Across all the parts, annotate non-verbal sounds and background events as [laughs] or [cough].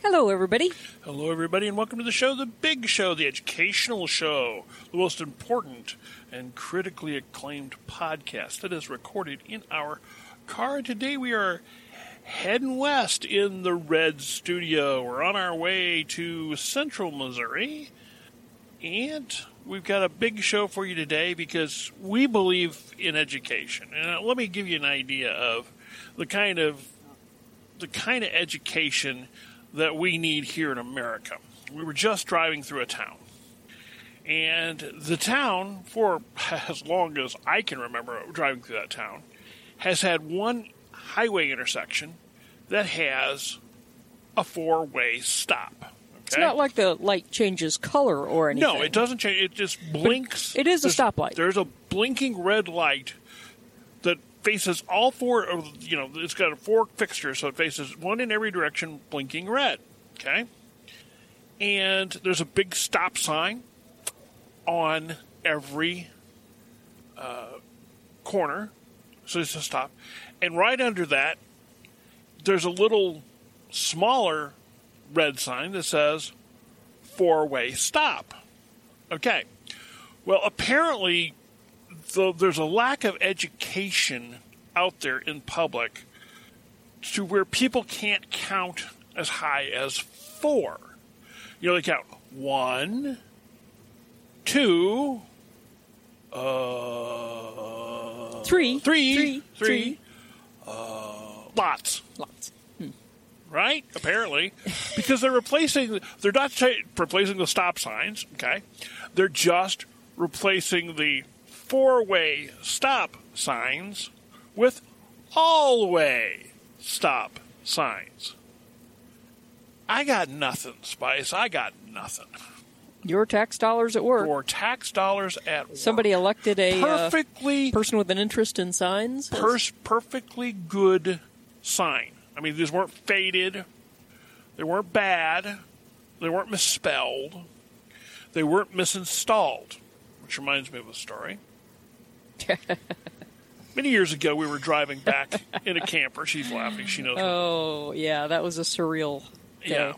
Hello, everybody. Hello, everybody, and welcome to the show, the big show, the educational show, the most important and critically acclaimed podcast that is recorded in our car. Today we are heading west in the Red Studio. We're on our way to Central Missouri, and we've got a big show for you today because we believe in education. And uh, let me give you an idea of the kind of the kind of education that we need here in America. We were just driving through a town. And the town, for [laughs] as long as I can remember driving through that town, has had one highway intersection that has a four way stop. Okay? It's not like the light changes color or anything. No, it doesn't change. It just blinks. it is a There's- stoplight. There's a blinking red light faces all four of you know. It's got four fixtures, so it faces one in every direction, blinking red. Okay, and there's a big stop sign on every uh, corner, so it's a stop, and right under that, there's a little smaller red sign that says four-way stop. Okay. Well, apparently, the, there's a lack of education out there in public to where people can't count as high as four. You know, they count one, two, uh, Three. three, Three. three, uh, lots Lots. right? Apparently, [laughs] because they're replacing, they're not ta replacing the stop signs, okay? They're just replacing the four way stop signs with all way stop signs. I got nothing, Spice. I got nothing. Your tax dollars at work. For tax dollars at work. Somebody elected a uh, perfectly person with an interest in signs. pers- perfectly good sign. I mean, these weren't faded. They weren't bad. They weren't misspelled. They weren't misinstalled, which reminds me of a story. [laughs] Many years ago, we were driving back in a camper. She's laughing. She knows. oh, yeah, that was a surreal day. yeah,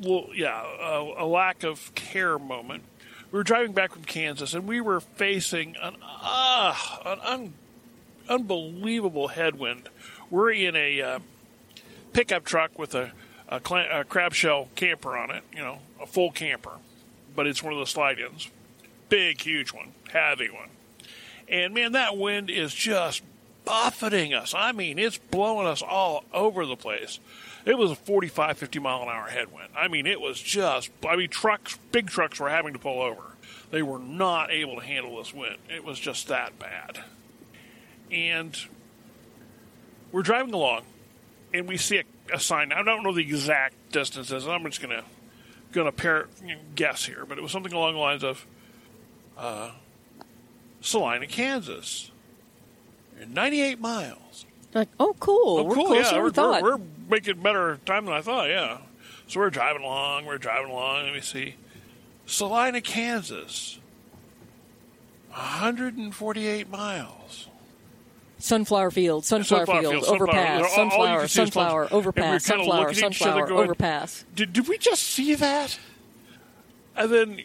well, yeah, a, a lack of care moment. We were driving back from Kansas, and we were facing an ah, an un, unbelievable headwind. We're in a uh, pickup truck with a, a, cla- a crab shell camper on it, you know, a full camper, but it's one of the slide-ins, big, huge one, heavy one. And man, that wind is just buffeting us. I mean, it's blowing us all over the place. It was a 45, 50 mile an hour headwind. I mean, it was just, I mean, trucks, big trucks were having to pull over. They were not able to handle this wind. It was just that bad. And we're driving along, and we see a, a sign. I don't know the exact distances. I'm just gonna gonna pair, guess here, but it was something along the lines of uh, Salina, Kansas, 98 miles. Like, oh, cool. Oh, we're cool! Yeah, we're, we're, we're making better time than I thought. Yeah, so we're driving along. We're driving along, and we see Salina, Kansas, 148 miles. Sunflower field, sunflower, Sunflower field, field, sunflower. overpass, sunflower, can see is sunflower, sunflower. Overpass, sunflower, looking at each other sunflower, going, overpass. Did, did we just see that? And then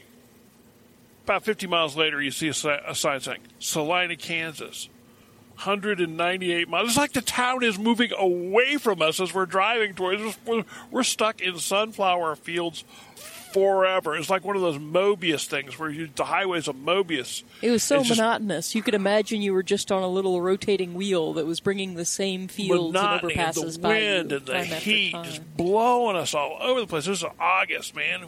about 50 miles later, you see a, a sign saying Salina, Kansas, 198 miles. It's like the town is moving away from us as we're driving towards. We're, we're stuck in sunflower fields forever. It's like one of those Mobius things where you, the highways of Mobius. It was so It's just monotonous. You could imagine you were just on a little rotating wheel that was bringing the same fields and overpasses the by you wind and the heat just blowing us all over the place. This is August, man,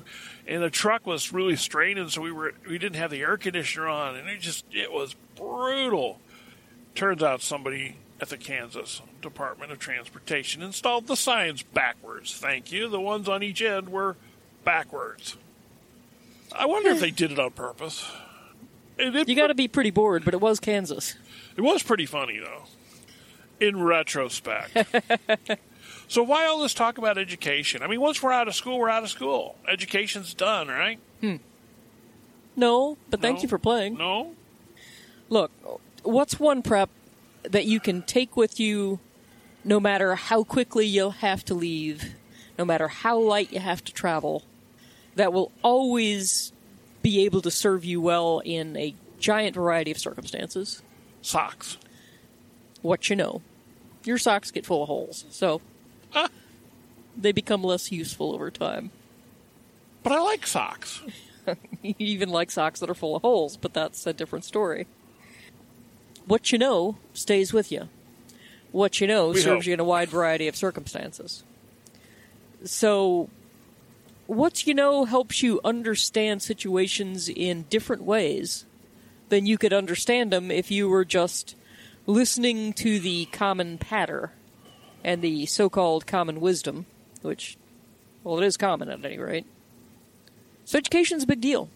and the truck was really straining, so we were we didn't have the air conditioner on, and it just it was brutal. Turns out somebody at the Kansas Department of Transportation installed the signs backwards. Thank you. The ones on each end were backwards. I wonder if they did it on purpose. It, it, You got to be pretty bored, but it was Kansas. it was pretty funny, though, in retrospect. [laughs] so, why all this talk about education? I mean, once we're out of school, we're out of school. Education's done, right? Hmm. No, but thank No. you for playing. No? Look, what's one prep that you can take with you no matter how quickly you'll have to leave, no matter how light you have to travel, that will always be able to serve you well in a giant variety of circumstances. Socks. What you know. Your socks get full of holes, so Ah, they become less useful over time. but I like socks. [laughs] You even like socks that are full of holes, but that's a different story. What you know stays with you. What you know We serves you in a wide variety of circumstances. So, what you know helps you understand situations in different ways than you could understand them if you were just listening to the common patter and the so called common wisdom, which, well, it is common at any rate. So education's a big deal.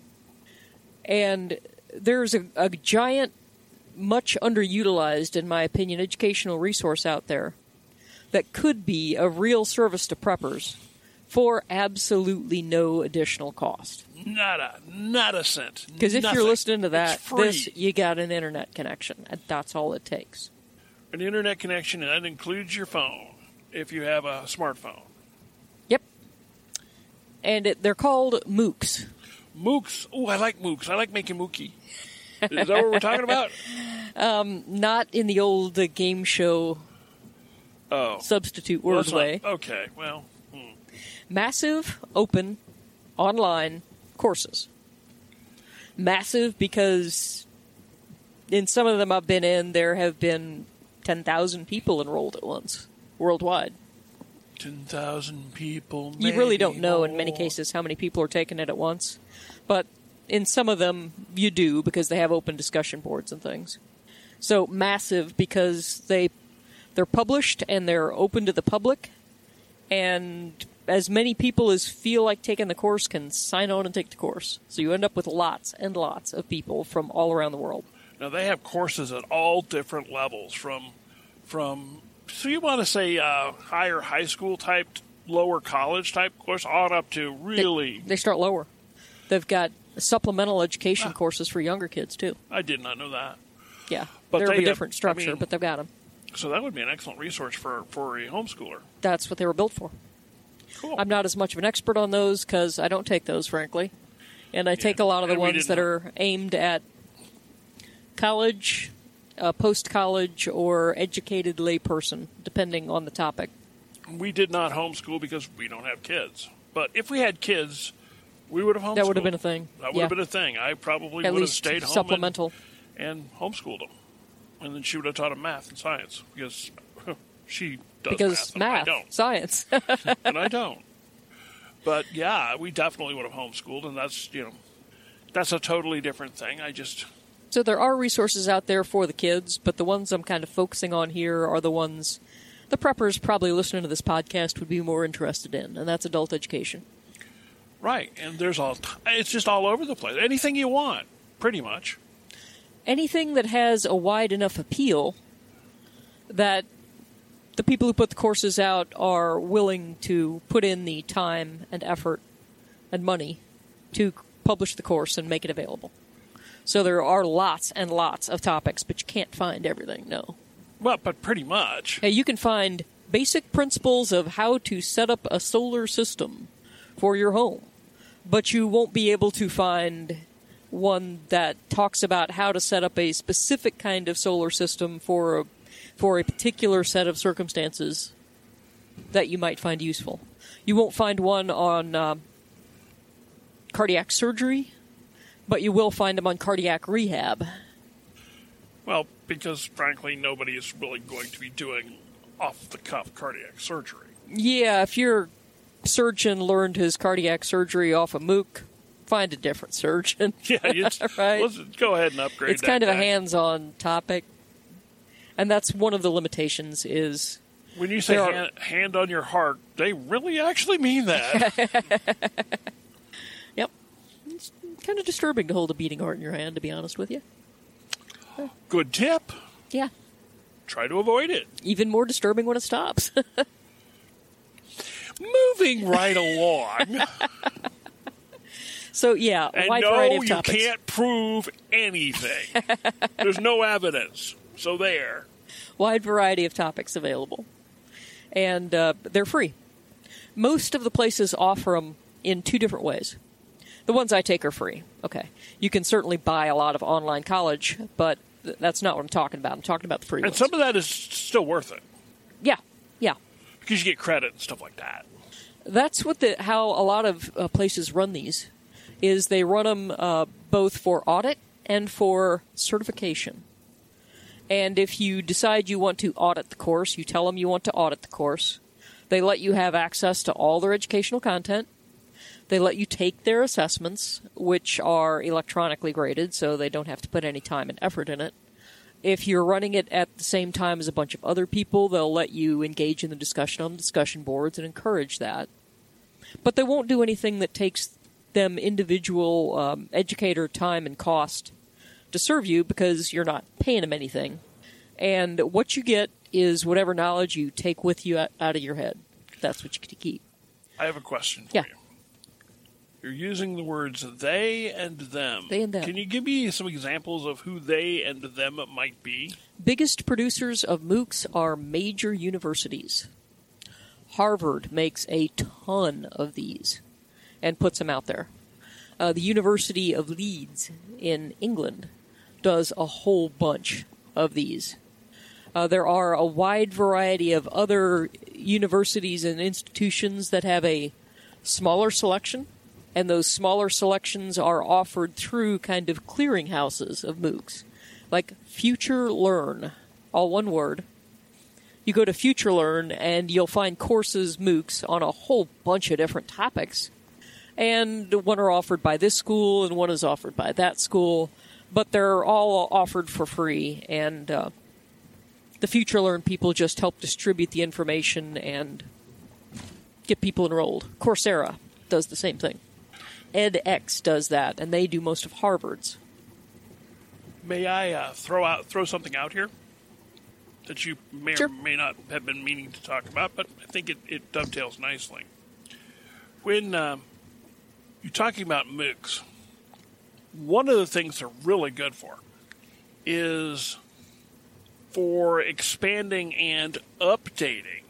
And there's a, a giant, much underutilized, in my opinion, educational resource out there that could be of real service to preppers for absolutely no additional cost. Not a not a cent. Because if you're listening to that, this you got an internet connection, and that's all it takes. an internet connection, and that includes your phone if you have a smartphone. Yep. And it, they're called MOOCs. Mooks. Oh, I like mooks. I like making mookie. Is that what we're talking about? [laughs] Not in the old uh, game show Oh, substitute well, words it's not- Okay, well. Massive, open, online courses. Massive because in some of them I've been in, there have been 10,000 people enrolled at once worldwide. ten thousand people. You really don't know in many cases how many people are taking it at once, but in some of them you do because they have open discussion boards and things. So massive because they they're published and they're open to the public and as many people as feel like taking the course can sign on and take the course. So you end up with lots and lots of people from all around the world. Now they have courses at all different levels, from from so you want to say uh, higher high school type, lower college type course, on up to really. They, start lower. They've got supplemental education Ah. courses for younger kids too. I did not know that. Yeah, But they're they a have- different I structure, mean- but they've got them. So that would be an excellent resource for for a homeschooler. That's what they were built for. Cool. I'm not as much of an expert on those because I don't take those, frankly, and I take a lot of the and ones that are aimed at college, uh, post college, or educated layperson, depending on the topic. We did not homeschool because we don't have kids. But if we had kids, we would have homeschooled. That would have been a thing. That would yeah. have been a thing. I probably at would have stayed home supplemental. And, and homeschooled them, and then she would have taught them math and science because she does because math, don't. science. [laughs] and I don't. But yeah, we definitely would have homeschooled, and that's you know, that's a totally different thing. I just So there are resources out there for the kids, but the ones I'm kind of focusing on here are the ones the preppers probably listening to this podcast would be more interested in, and that's adult education. right, and there's all it's just all over the place. Anything you want, pretty much. Anything that has a wide enough appeal that the people who put the courses out are willing to put in the time and effort and money to publish the course and make it available. So there are lots and lots of topics, but you can't find everything, no. Well, but pretty much. Hey, you can find basic principles of how to set up a solar system for your home, but you won't be able to find one that talks about how to set up a specific kind of solar system for a, for a particular set of circumstances that you might find useful. You won't find one on um, cardiac surgery, but you will find them on cardiac rehab. Well, because frankly, nobody is really going to be doing off the cuff cardiac surgery. Yeah, if your surgeon learned his cardiac surgery off a MOOC, find a different surgeon. [laughs] Yeah, [laughs] Right. let's go ahead and upgrade. it's kind of a hands-on topic, and that's one of the limitations. Is When you say are- hand, hand on your heart, they really actually mean that. [laughs] yep, it's kind of disturbing to hold a beating heart in your hand. To be honest with you, Good tip. yeah, Try to avoid it. even more disturbing when it stops. [laughs] Moving right along. [laughs] so yeah, a And wide no, variety of you topics. can't prove anything. There's no evidence. So there. Wide variety of topics available, and uh, they're free. Most of the places offer them in two different ways. The ones I take are free. Okay. You can certainly buy a lot of online college, but th- that's not what I'm talking about. I'm talking about the free ones. And ones. some of that is still worth it yeah. Yeah. because you get credit and stuff like that. That's what the how a lot of uh, places run these is they run them uh, both for audit and for certification. And if you decide you want to audit the course, you tell them you want to audit the course. They let you have access to all their educational content. They let you take their assessments, which are electronically graded, so they don't have to put any time and effort in it. If you're running it at the same time as a bunch of other people, they'll let you engage in the discussion on the discussion boards and encourage that. But they won't do anything that takes them individual um, educator time and cost to serve you because you're not paying them anything. And what you get is whatever knowledge you take with you out of your head. That's what you get to keep. I have a question for Yeah. you. You're using the words they and them. They and them. Can you give me some examples of who they and them might be? Biggest producers of MOOCs are major universities. Harvard makes a ton of these and puts them out there. Uh, the University of Leeds in England does a whole bunch of these. Uh, there are a wide variety of other universities and institutions that have a smaller selection, and those smaller selections are offered through kind of clearinghouses of MOOCs, like FutureLearn, all one word. You go to FutureLearn and you'll find courses, MOOCs, on a whole bunch of different topics. And one are offered by this school and one is offered by that school, but they're all offered for free. And uh, the FutureLearn people just help distribute the information and get people enrolled. Coursera does the same thing. edX does that, and they do most of Harvard's. May I uh, throw out throw something out here that you may Sure. or may not have been meaning to talk about, but I think it, it dovetails nicely. When um, you're talking about MOOCs, one of the things they're really good for is for expanding and updating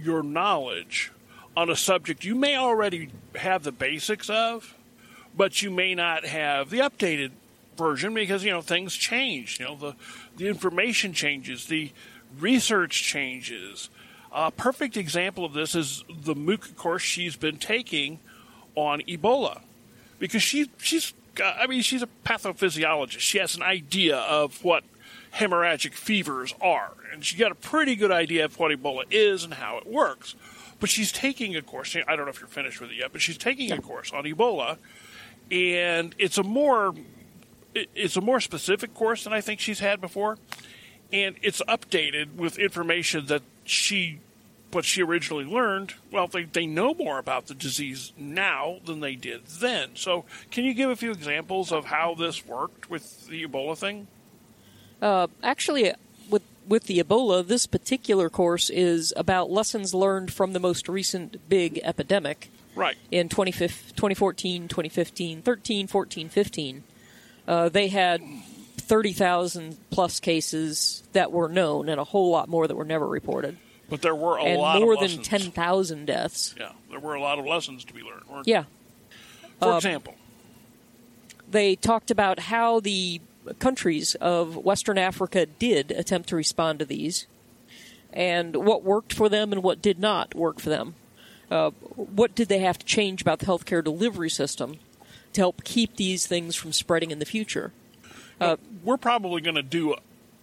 your knowledge on a subject you may already have the basics of, but you may not have the updated version because you know things change. You know the the information changes, the research changes. A perfect example of this is the MOOC course she's been taking on Ebola, because she she's Uh, I mean she's a pathophysiologist. She has an idea of what hemorrhagic fevers are, and she got a pretty good idea of what Ebola is and how it works. But she's taking a course. I don't know if you're finished with it yet, but she's taking a course on Ebola, and it's a more it's a more specific course than I think she's had before, and it's updated with information that she what she originally learned. Well, they they know more about the disease now than they did then. So, can you give a few examples of how this worked with the Ebola thing? Uh, actually, with with the Ebola, this particular course is about lessons learned from the most recent big epidemic Right. in 2015 2014, 2015, 13, 14, 15. Uh, they had 30,000 plus cases that were known and a whole lot more that were never reported. But there were a and lot more of than lessons. 10,000 deaths. Yeah, there were a lot of lessons to be learned. weren't Yeah. For Uh, example, they talked about how the countries of Western Africa did attempt to respond to these, and what worked for them and what did not work for them. Uh, what did they have to change about the healthcare delivery system to help keep these things from spreading in the future? uh, we're probably going to do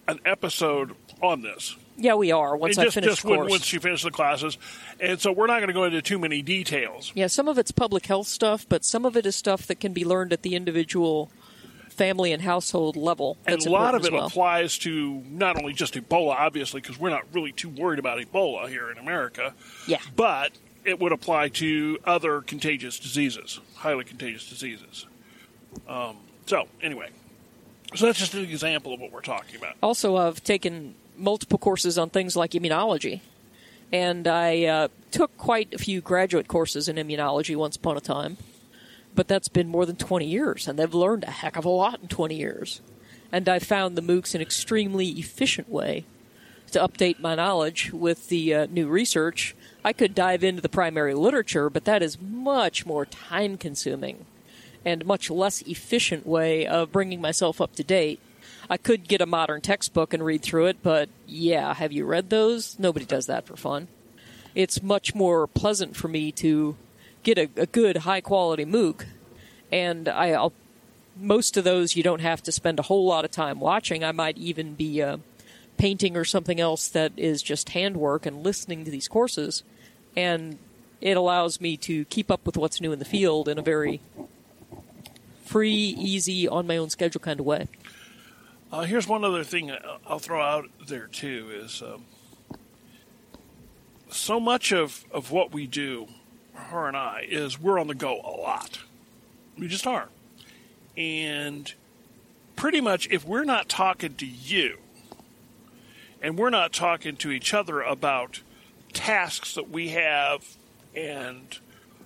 an episode on this. Yeah, we are. Once And I finish just the when, once she finishes the classes, and so we're not going to go into too many details. Yeah, some of it's public health stuff, but some of it is stuff that can be learned at the individual family and household level. And a lot of it well. applies to not only just Ebola, obviously, because we're not really too worried about Ebola here in America. Yeah. But it would apply to other contagious diseases, highly contagious diseases. Um, so, anyway, so that's just an example of what we're talking about. Also, I've taken multiple courses on things like immunology, and I uh, took quite a few graduate courses in immunology once upon a time. But that's been more than 20 years, and they've learned a heck of a lot in 20 years. And I found the MOOCs an extremely efficient way to update my knowledge with the uh, new research I could dive into the primary literature, but that is much more time consuming and much less efficient way of bringing myself up to date. I could get a modern textbook and read through it, but yeah, have you read those? Nobody does that for fun. It's much more pleasant for me to get a, a good, high quality MOOC, and I, will most of those you don't have to spend a whole lot of time watching. I might even be uh, painting or something else that is just handwork and listening to these courses, and it allows me to keep up with what's new in the field in a very free, easy, on my own schedule kind of way. Uh, here's one other thing I'll throw out there too is um, so much of, of what we do, her and I, is we're on the go a lot. We just are. And pretty much if we're not talking to you and we're not talking to each other about tasks that we have and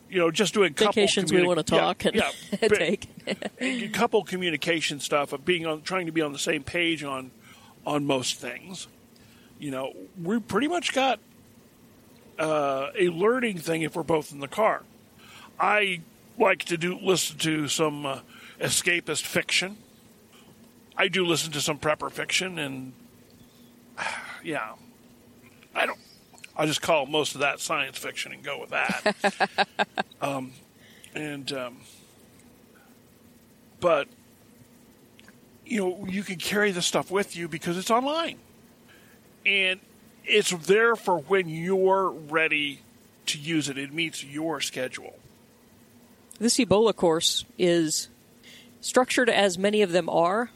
you know, just doing vacations communi- we want to talk yeah, [laughs] and yeah, take a [laughs] couple communication stuff of being on, trying to be on the same page on on most things. You know, we pretty much got uh, a learning thing if we're both in the car. I like to do listen to some uh, escapist fiction. I do listen to some prepper fiction, and [sighs] yeah, I don't I'll just call most of that science fiction and go with that. [laughs] um, and um, but you know you can carry the stuff with you because it's online, and it's there for when you're ready to use it. It meets your schedule. This Ebola course is structured as many of them are.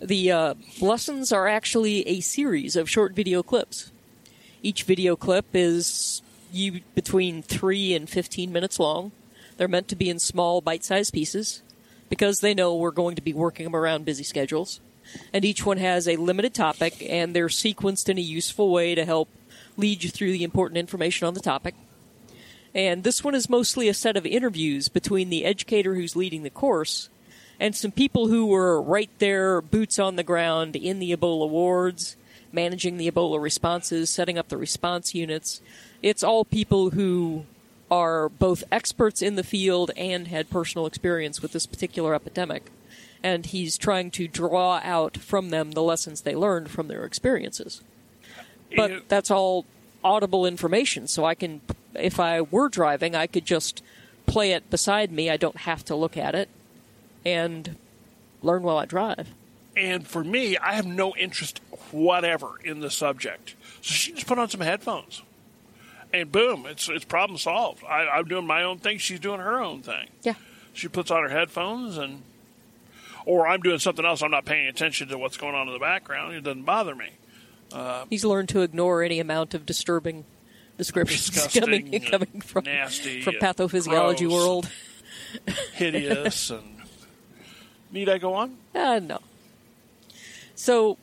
The uh, lessons are actually a series of short video clips each video clip is you between three and 15 minutes long. They're meant to be in small, bite sized pieces because they know we're going to be working them around busy schedules. And each one has a limited topic, and they're sequenced in a useful way to help lead you through the important information on the topic. And this one is mostly a set of interviews between the educator who's leading the course and some people who were right there, boots on the ground, in the Ebola wards managing the Ebola responses, setting up the response units. It's all people who are both experts in the field and had personal experience with this particular epidemic. And he's trying to draw out from them the lessons they learned from their experiences. But that's all audible information, so I can, if I were driving, I could just play it beside me. I don't have to look at it and learn while I drive. And for me, I have no interest whatever in the subject. So she just put on some headphones. And boom, it's it's problem solved. I, I'm doing my own thing. She's doing her own thing. Yeah. She puts on her headphones and, or I'm doing something else. I'm not paying attention to what's going on in the background. It doesn't bother me. Uh, He's learned to ignore any amount of disturbing descriptions [laughs] coming coming from nasty, from pathophysiology world. hideous [laughs] and need I go on? Uh, no. So,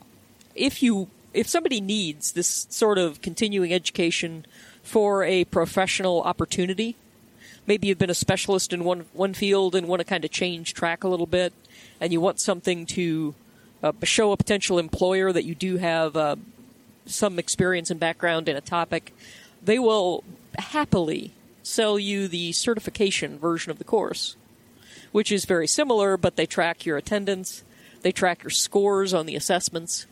if you if somebody needs this sort of continuing education for a professional opportunity, maybe you've been a specialist in one one field and want to kind of change track a little bit, and you want something to uh, show a potential employer that you do have uh, some experience and background in a topic, they will happily sell you the certification version of the course, which is very similar, but they track your attendance, they track your scores on the assessments,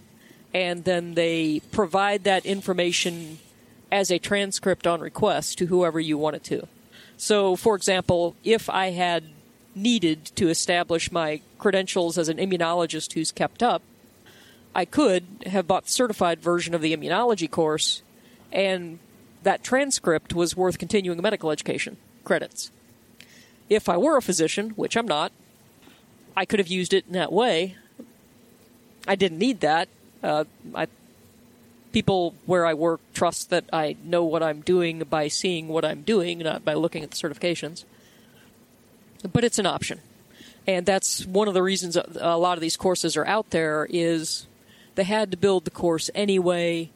and then they provide that information as a transcript on request to whoever you want it to. So, for example, if I had needed to establish my credentials as an immunologist who's kept up, I could have bought the certified version of the immunology course, and that transcript was worth continuing medical education credits. If I were a physician, which I'm not, I could have used it in that way. I didn't need that. Uh, I, people where I work trust that I know what I'm doing by seeing what I'm doing, not by looking at the certifications. But it's an option, and that's one of the reasons a lot of these courses are out there. Is they had to build the course anyway.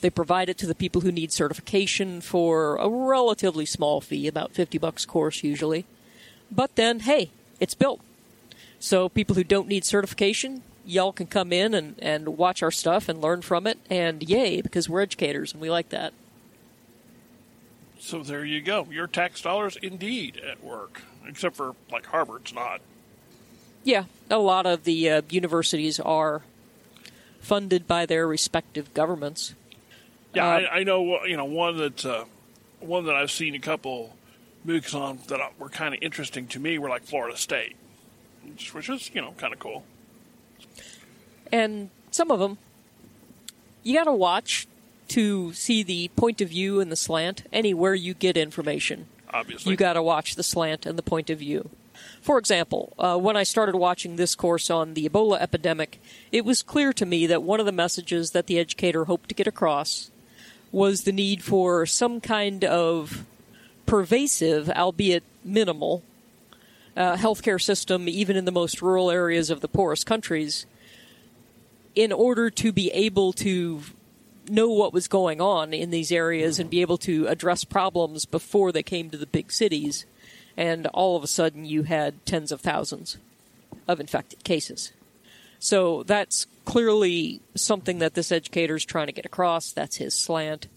They provide it to the people who need certification for a relatively small fee, about 50 bucks course usually. But then, hey, it's built. So people who don't need certification, y'all can come in and, and watch our stuff and learn from it. And yay, because we're educators and we like that. So there you go. Your tax dollars indeed at work, except for like Harvard's not. Yeah, a lot of the uh, universities are funded by their respective governments. Yeah, Uh, I, I know. You know one that uh, one that I've seen a couple MOOCs on that were kind of interesting to me were like Florida State, which, is you know kind of cool. And some of them, you got to watch to see the point of view and the slant anywhere you get information. Obviously, You got to watch the slant and the point of view. For example, uh, when I started watching this course on the Ebola epidemic, it was clear to me that one of the messages that the educator hoped to get across was the need for some kind of pervasive, albeit minimal, uh, healthcare system, even in the most rural areas of the poorest countries, in order to be able to know what was going on in these areas and be able to address problems before they came to the big cities. And all of a sudden, you had tens of thousands of infected cases. So that's clearly something that this educator is trying to get across. That's his slant.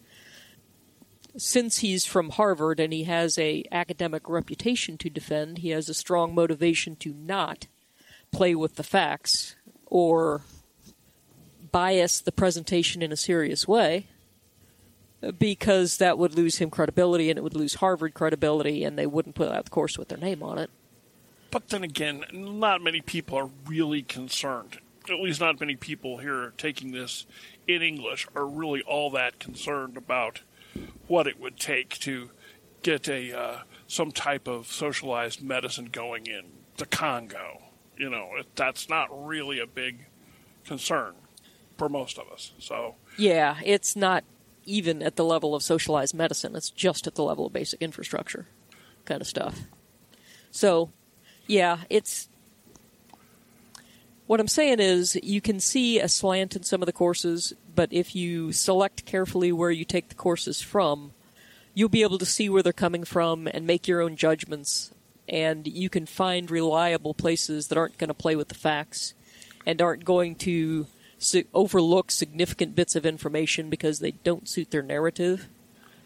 Since he's from Harvard and he has a academic reputation to defend, he has a strong motivation to not play with the facts or bias the presentation in a serious way because that would lose him credibility and it would lose Harvard credibility and they wouldn't put out the course with their name on it. But then again, not many people are really concerned. At least, not many people here taking this in English are really all that concerned about what it would take to get a uh, some type of socialized medicine going in the Congo. You know, it, that's not really a big concern for most of us. So, Yeah, it's not even at the level of socialized medicine, it's just at the level of basic infrastructure kind of stuff. So, yeah, it's. What I'm saying is, you can see a slant in some of the courses, but if you select carefully where you take the courses from, you'll be able to see where they're coming from and make your own judgments. And you can find reliable places that aren't going to play with the facts and aren't going to overlook significant bits of information because they don't suit their narrative.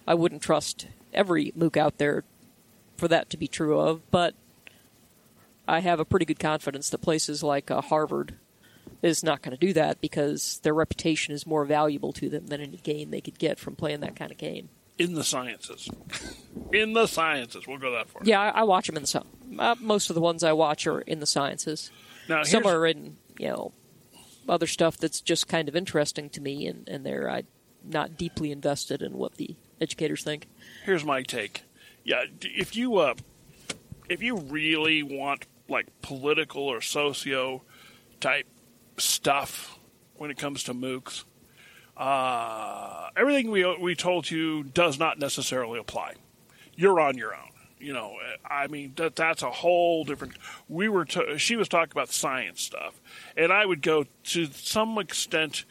I wouldn't trust every MOOC out there for that to be true of, but I have a pretty good confidence that places like uh, Harvard is not going to do that because their reputation is more valuable to them than any gain they could get from playing that kind of game. in the sciences, in the sciences, we'll go that far. Yeah, I, I watch them in the uh, most of the ones I watch are in the sciences. Now, Some are in you know other stuff that's just kind of interesting to me, and and they're I not deeply invested in what the educators think. here's my take. Yeah, if you uh, if you really want like political or socio type stuff when it comes to MOOCs, uh, everything we we told you does not necessarily apply. You're on your own. You know, I mean that that's a whole different. We were she was talking about science stuff, and I would go to some extent.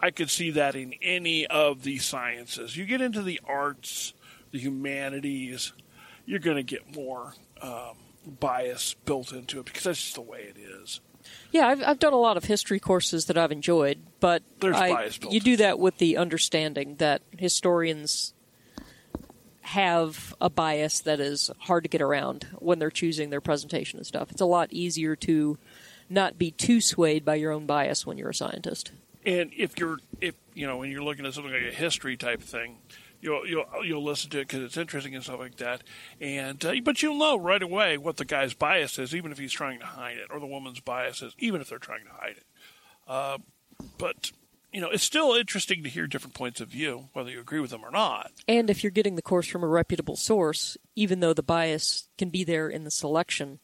I could see that in any of the sciences. You get into the arts, the humanities, you're going to get more um, bias built into it because that's just the way it is. Yeah, I've I've done a lot of history courses that I've enjoyed, but There's I, you do that with the understanding that historians have a bias that is hard to get around when they're choosing their presentation and stuff. It's a lot easier to not be too swayed by your own bias when you're a scientist. And if you're if you know when you're looking at something like a history type thing, you'll you'll you'll listen to it because it's interesting and stuff like that. And uh, but you'll know right away what the guy's bias is, even if he's trying to hide it, or the woman's bias is, even if they're trying to hide it. Uh, but you know, it's still interesting to hear different points of view, whether you agree with them or not. And if you're getting the course from a reputable source, even though the bias can be there in the selection,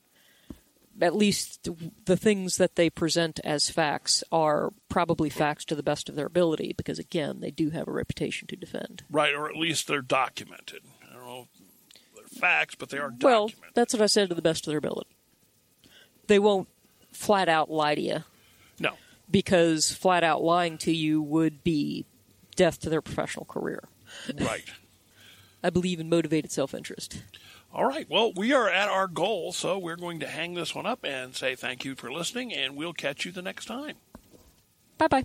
at least the things that they present as facts are probably facts to the best of their ability because, again, they do have a reputation to defend. Right, or at least they're documented. I don't know they're facts, but they are documented. Well, that's what I said to the best of their ability. They won't flat out lie to you no. because flat out lying to you would be death to their professional career. Right. [laughs] I believe in motivated self interest. All right. Well, we are at our goal, so we're going to hang this one up and say thank you for listening, and we'll catch you the next time. Bye bye.